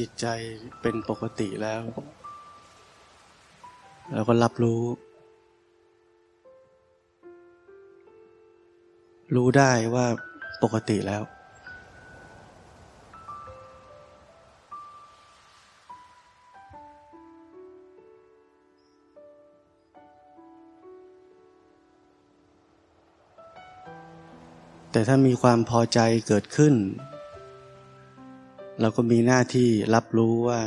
จิตใจเป็นปกติแล้ว เราก็รับรู้ รู้ได้ว่าปกติแล้ว แต่ถ้ามีความพอใจเกิดขึ้น เราก็มีหน้าที่รับรู้ว่า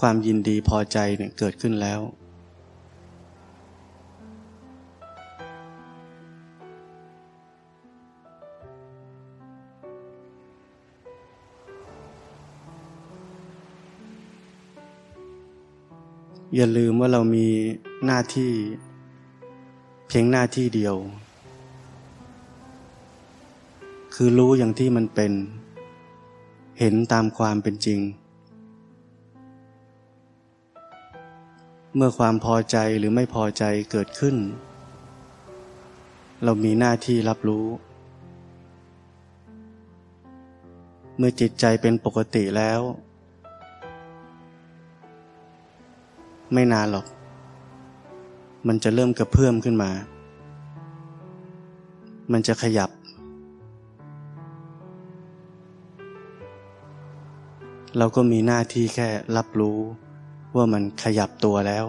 ความยินดีพอใจเนี่ยเกิดขึ้นแล้ว อย่าลืมว่าเรามีหน้าที่เพียงหน้าที่เดียว คือรู้อย่างที่มันเป็น เห็นตามความเป็นจริง เมื่อความพอใจหรือไม่พอใจเกิดขึ้น เรามีหน้าที่รับรู้ เมื่อจิตใจเป็นปกติแล้ว ไม่นานหรอก มันจะเริ่มกระเพื่อมขึ้นมา มันจะขยับ เราก็มีหน้าที่แค่รับรู้ว่ามันขยับตัวแล้ว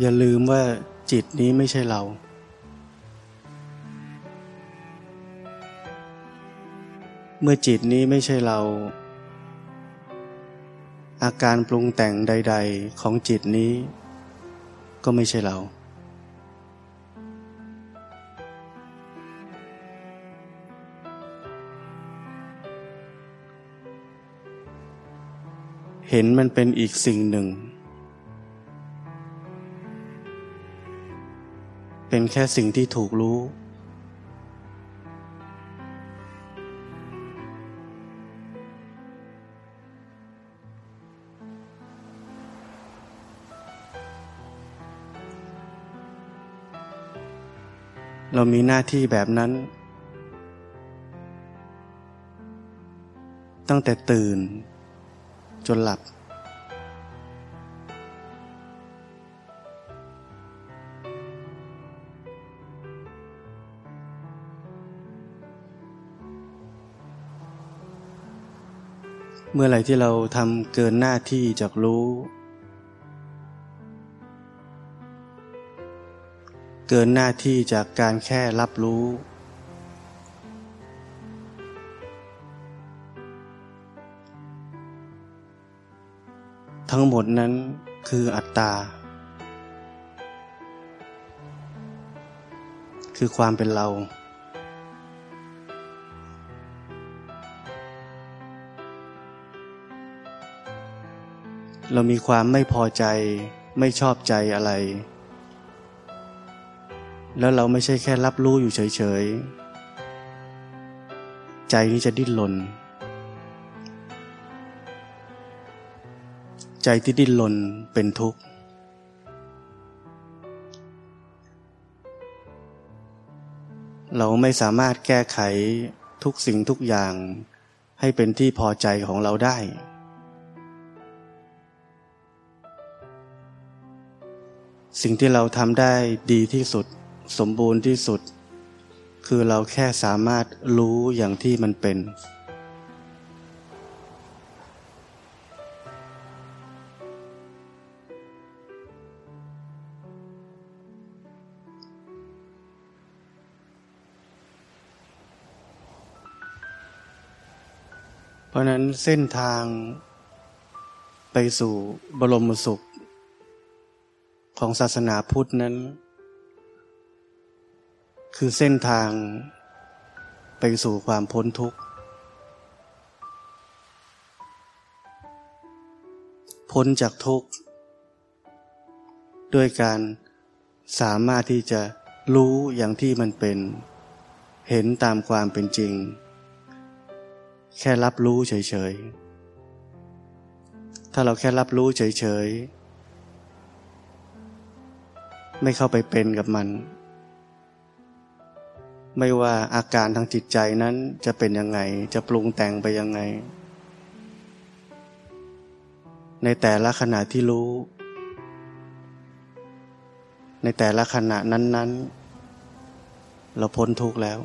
อย่าลืมว่าจิตนี้ไม่ใช่เราเมื่อจิตนี้ไม่ใช่เรา อาการปรุงแต่งใด ๆ ของจิตนี้ ก็ไม่ใช่เรา เห็นมันเป็นอีกสิ่งหนึ่ง เป็นแค่สิ่งที่ถูกรู้ เรามีหน้าที่แบบนั้น ตั้งแต่ตื่น จนหลับ เมื่อไหร่ที่เราทำเกินหน้าที่จากรู้ เกินหน้าที่จากการแค่รับรู้ ทั้งหมดนั้นคืออัตตา คือความเป็นเรา เรามีความไม่พอใจไม่ชอบใจอะไร แล้วเราไม่ใช่แค่รับรู้อยู่เฉยๆ ใจนี้จะดิ้นรนใจที่ดิ้นรนเป็นทุกข์ เราไม่สามารถแก้ไขทุกสิ่งทุกอย่างให้เป็นที่พอใจของเราได้ สิ่งที่เราทำได้ดีที่สุด สมบูรณ์ที่สุด คือเราแค่สามารถรู้อย่างที่มันเป็น เพราะนั้นเส้นทางไปสู่บรมสุขของศาสนาพุทธนั้น คือเส้นทางไปสู่ความพ้นทุกข์ พ้นจากทุกข์ ด้วยการสามารถที่จะรู้อย่างที่มันเป็น เห็นตามความเป็นจริง แค่รับรู้เฉยๆ ถ้าเราแค่รับรู้เฉยๆ ไม่เข้าไปเป็นกับมัน ไม่ว่าอาการทางจิตใจนั้นจะเป็นยังไง จะปรุงแต่งไปยังไง ในแต่ละขณะที่รู้ ในแต่ละขณะนั้น ๆ เราพ้นทุกข์แล้ว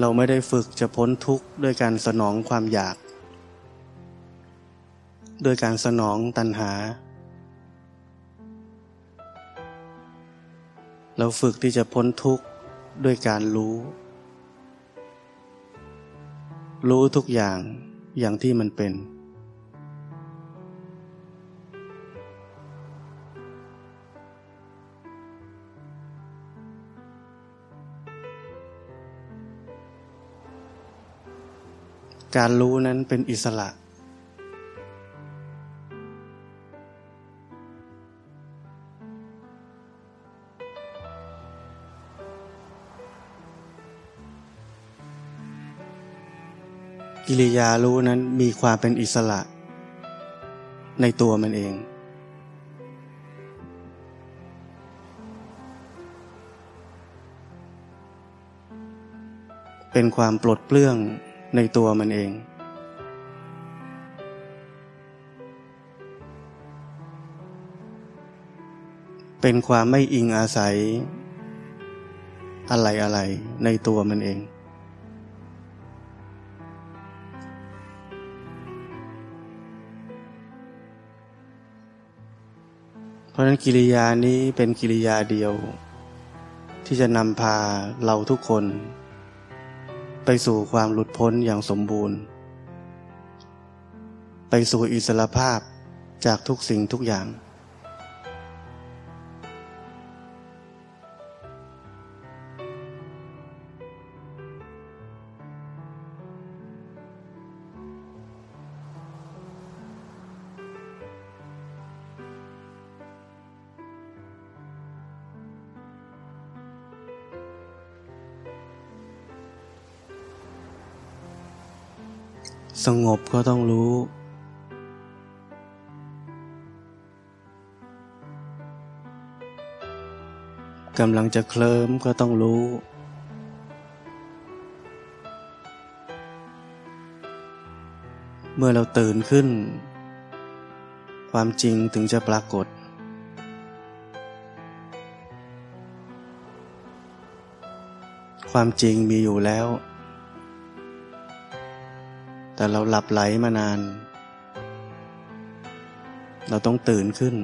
เราไม่ได้ฝึกจะพ้นทุกข์ด้วยการสนองความอยาก ด้วยการสนองตัณหา เราฝึกที่จะพ้นทุกข์ด้วยการรู้ รู้ทุกอย่างอย่างที่มันเป็น การรู้นั้นเป็นอิสระ กิริยารู้นั้นมีความเป็นอิสระ ในตัวมันเอง เป็นความปลดเปลื้องในตัวมันเอง เป็นความไม่อิงอาศัยอะไรอะไรในตัวมันเอง ราะนั้นกิริยานี้เป็นกิริยาเดียว ที่จะนำพาเราทุกคน ไปสู่ความหลุดพ้นอย่างสมบูรณ์ ไปสู่อิสรภาพจากทุกสิ่งทุกอย่าง สงบก็ต้องรู้ กำลังจะเคลิ้มก็ต้องรู้ เมื่อเราตื่นขึ้น ความจริงถึงจะปรากฏความจริงมีอยู่แล้ว แต่เราหลับไหลมานาน เราต้องตื่นขึ้น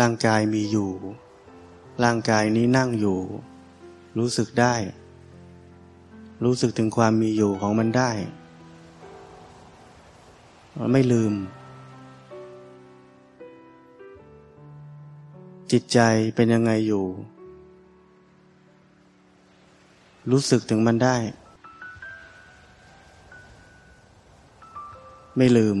ร่างกายมีอยู่ ร่างกายนี้นั่งอยู่ รู้สึกได้ รู้สึกถึงความมีอยู่ของมันได้ ไม่ลืม จิตใจเป็นยังไงอยู่ รู้สึกถึงมันได้ ไม่ลืม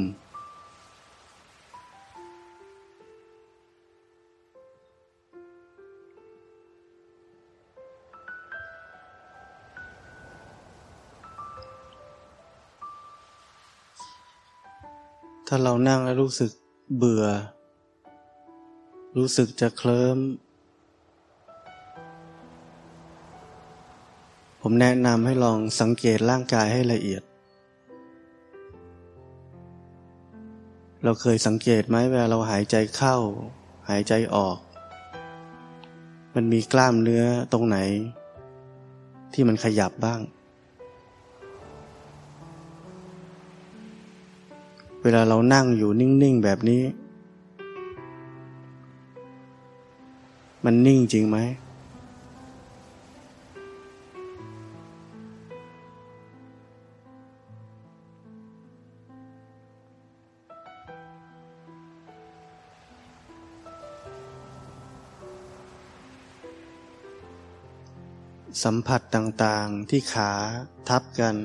ถ้าเรานั่งแล้วรู้สึกเบื่อ รู้สึกจะเคลิ้ม ผมแนะนำให้ลองสังเกตร่างกายให้ละเอียด เราเคยสังเกตไหมเวลาเราหายใจเข้า หายใจออก มันมีกล้ามเนื้อตรงไหน ที่มันขยับบ้าง เวลาเรานั่งอยู่นิ่งๆแบบนี้ มันนิ่งจริงไหม สัมผัสต่างๆที่ขาทับกัน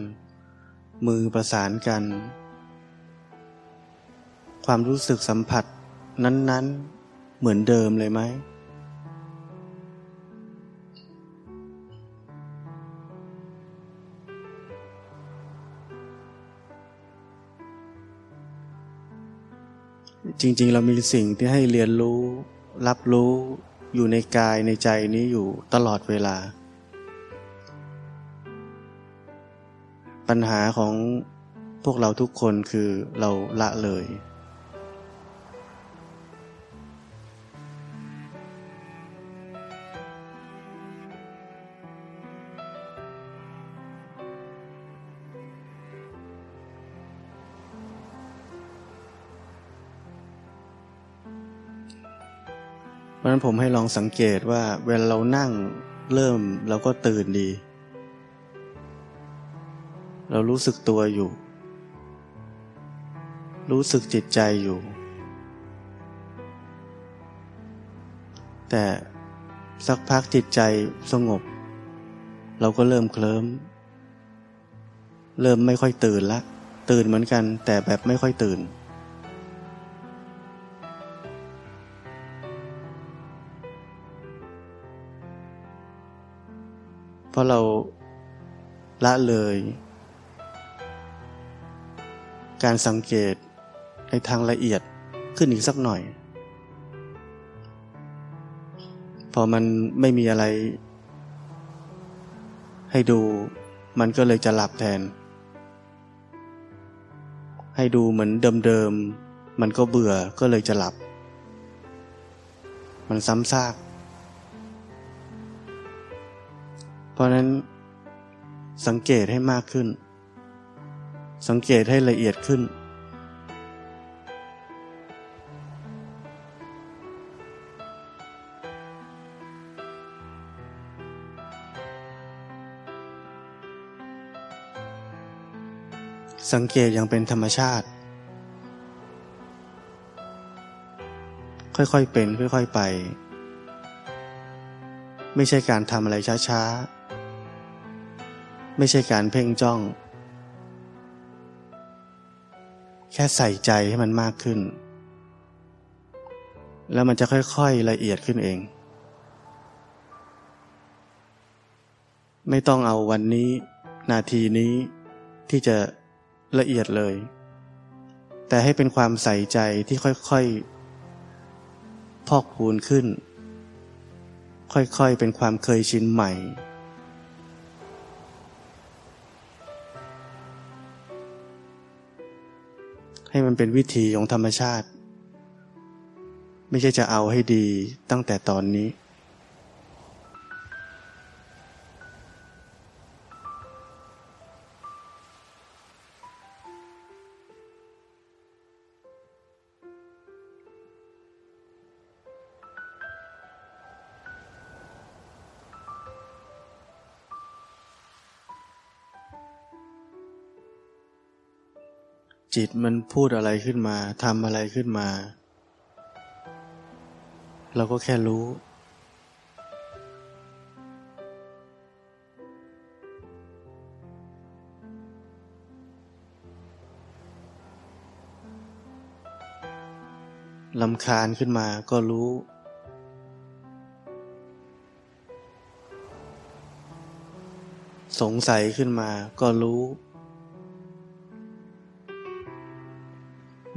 มือประสานกัน ความรู้สึกสัมผัสนั้น ๆ เหมือนเดิมเลยไหม จริง ๆ เรามีสิ่งที่ให้เรียนรู้ รับรู้อยู่ในกายในใจนี้อยู่ตลอดเวลา ปัญหาของพวกเราทุกคนคือเราละเลย ราะนั้นผมให้ลองสังเกตว่า เวลาเรานั่งเริ่มเราก็ตื่นดี เรารู้สึกตัวอยู่ รู้สึกจิตใจอยู่ แต่สักพักจิตใจสงบ เราก็เริ่มเคลิ้ม เริ่มไม่ค่อยตื่นละ ตื่นเหมือนกันแต่แบบไม่ค่อยตื่น ราะเราละเลย การสังเกตในทางละเอียดขึ้นอีกสักหน่อย พอมันไม่มีอะไร ให้ดูมันก็เลยจะหลับแทน ให้ดูเหมือนเดิมๆ มันก็เบื่อก็เลยจะหลับ มันซ้ำซาก เพราะนั้นสังเกตให้มากขึ้น สังเกตให้ละเอียดขึ้น สังเกตอย่างเป็นธรรมชาติ ค่อยๆเป็น ค่อยๆไป ไม่ใช่การทำอะไรช้าๆ ไม่ใช่การเพ่งจ้อง แค่ใส่ใจให้มันมากขึ้น แล้วมันจะค่อยๆละเอียดขึ้นเอง ไม่ต้องเอาวันนี้นาทีนี้ที่จะละเอียดเลย แต่ให้เป็นความใส่ใจที่ค่อยๆ พอกพูนขึ้น ค่อยๆ เป็นความเคยชินใหม่ ให้มันเป็นวิธีของธรรมชาติ ไม่ใช่จะเอาให้ดีตั้งแต่ตอนนี้ จิตมันพูดอะไรขึ้นมาทำอะไรขึ้นมา เราก็แค่รู้ ลำคาญขึ้นมาก็รู้ สงสัยขึ้นมาก็รู้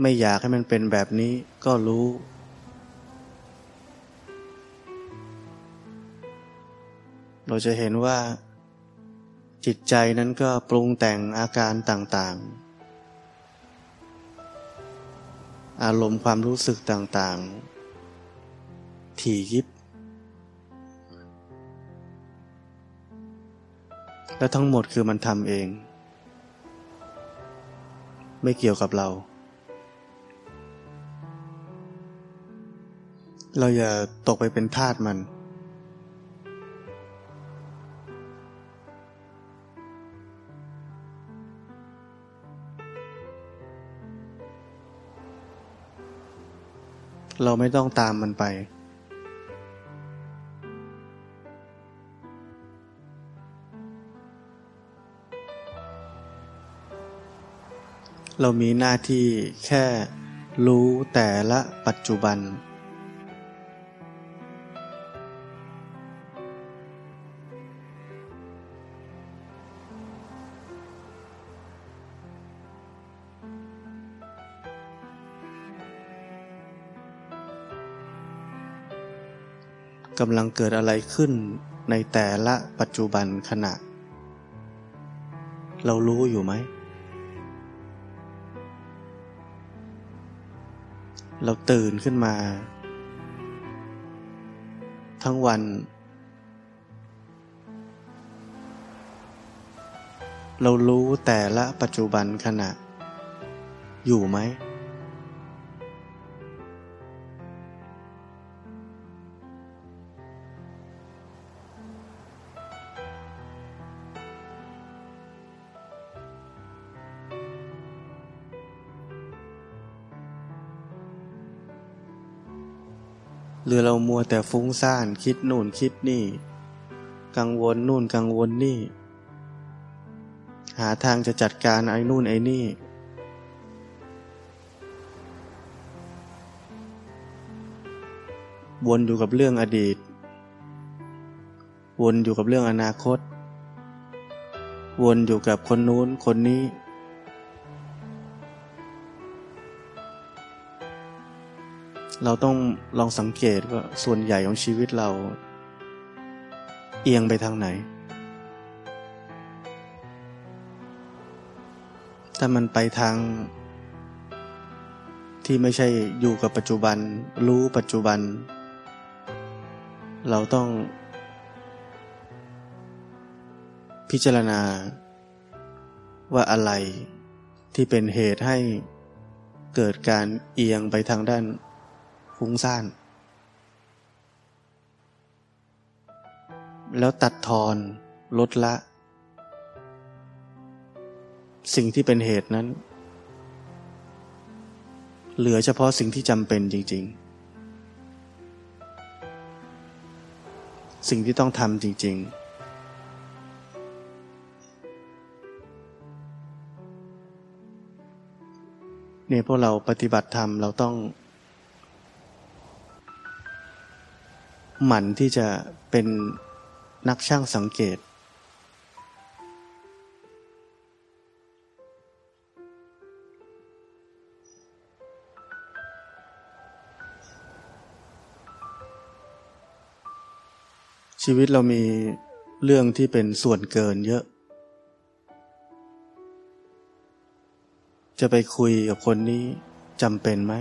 ไม่อยากให้มันเป็นแบบนี้ก็รู้ เราจะเห็นว่า จิตใจนั้นก็ปรุงแต่งอาการต่างๆ อารมณ์ความรู้สึกต่างๆ ถี่ยิบ และทั้งหมดคือมันทำเอง ไม่เกี่ยวกับเรา เราอย่าตกไปเป็นทาสมัน เราไม่ต้องตามมันไป เรามีหน้าที่แค่รู้แต่ละปัจจุบัน กำลังเกิดอะไรขึ้นในแต่ละปัจจุบันขณะ เรารู้อยู่ไหม เราตื่นขึ้นมา ทั้งวัน เรารู้แต่ละปัจจุบันขณะ อยู่ไหม หรือเรามัวแต่ฟุ้งซ่านคิดนู่นคิดนี่ กังวลนู่นกังวลนี่ หาทางจะจัดการไอ้นู่นไอ้นี่ วนอยู่กับเรื่องอดีต วนอยู่กับเรื่องอนาคต วนอยู่กับคนนู้นคนนี้ เราต้องลองสังเกตว่าส่วนใหญ่ของชีวิตเรา เอียงไปทางไหน ถ้ามันไปทาง ที่ไม่ใช่อยู่กับปัจจุบัน รู้ปัจจุบัน เราต้อง พิจารณา ว่าอะไรที่เป็นเหตุให้เกิดการเอียงไปทางด้าน ฟุ้งซ่าน แล้วตัดทอนลดละ สิ่งที่เป็นเหตุนั้น เหลือเฉพาะสิ่งที่จำเป็นจริง ๆ สิ่งที่ต้องทำจริง ๆเนี่ยพวกเราปฏิบัติธรรมเราต้อง หมั่นที่จะเป็นนักช่างสังเกต ชีวิตเรามีเรื่องที่เป็นส่วนเกินเยอะ จะไปคุยกับคนนี้จำเป็นไหม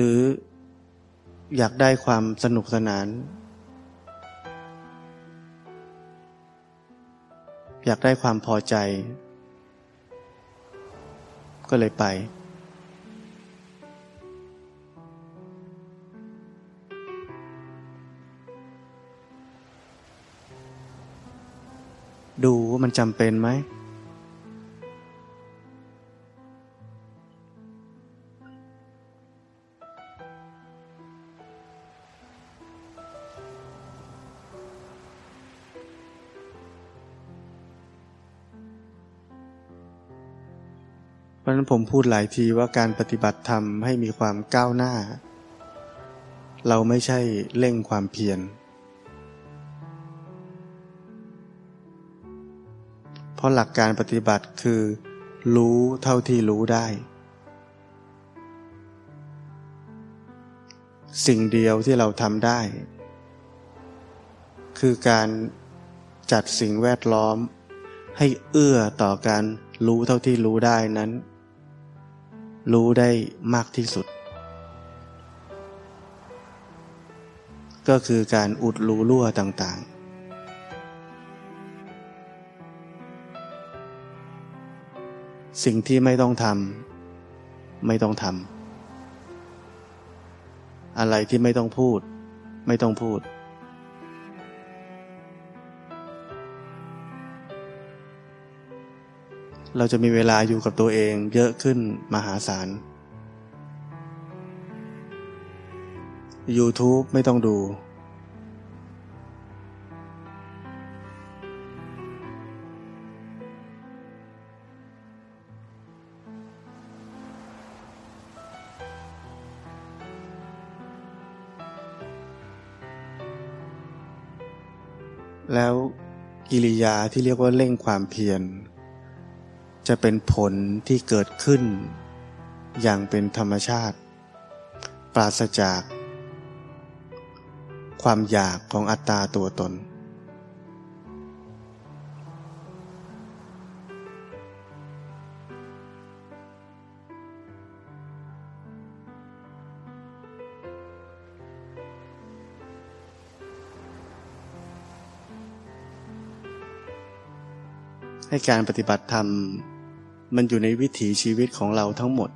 หรืออยากได้ความสนุกสนาน อยากได้ความพอใจ ก็เลยไป ดูว่ามันจำเป็นไหม ผมพูดหลายทีว่าการปฏิบัติธรรมให้มีความก้าวหน้า เราไม่ใช่เร่งความเพียรเพราะหลักการปฏิบัติคือ รู้เท่าที่รู้ได้ สิ่งเดียวที่เราทำได้ คือการจัดสิ่งแวดล้อมให้เอื้อต่อการรู้เท่าที่รู้ได้นั้น รู้ได้มากที่สุด ก็คือการอุดรูรั่วต่างๆ สิ่งที่ไม่ต้องทำไม่ต้องทำอะไรที่ไม่ต้องพูด ไม่ต้องพูด เราจะมีเวลาอยู่กับตัวเองเยอะขึ้นมหาศาล YouTube ไม่ต้องดู แล้วกิริยาที่เรียกว่าเร่งความเพียร จะเป็นผลที่เกิดขึ้น อย่างเป็นธรรมชาติ ปราศจาก ความอยากของอัตตาตัวตน ให้การปฏิบัติธรรม มันอยู่ในวิถีชีวิตของเราทั้งหมด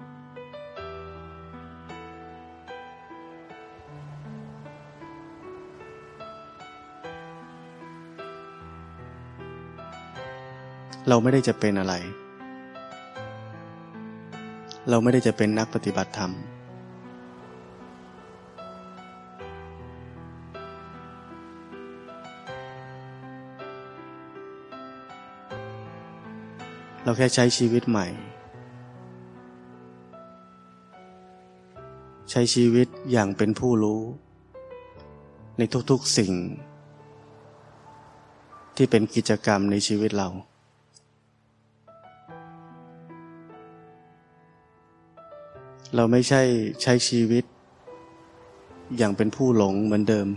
เราไม่ได้จะเป็นอะไร เราไม่ได้จะเป็นนักปฏิบัติธรรม เราแค่ใช้ชีวิตใหม่ ใช้ชีวิตอย่างเป็นผู้รู้ ในทุกๆสิ่ง ที่เป็นกิจกรรมในชีวิตเรา เราไม่ใช่ใช้ชีวิต อย่างเป็นผู้หลงเหมือนเดิม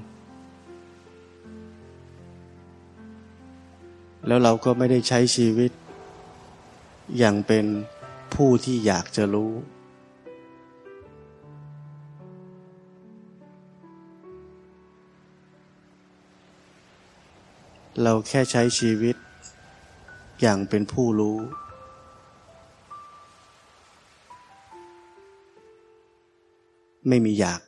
แล้วเราก็ไม่ได้ใช้ชีวิต ย่างเป็นผู้ที่อยากจะรู้ เราแค่ใช้ชีวิต อย่างเป็นผู้รู้ ไม่มีอยาก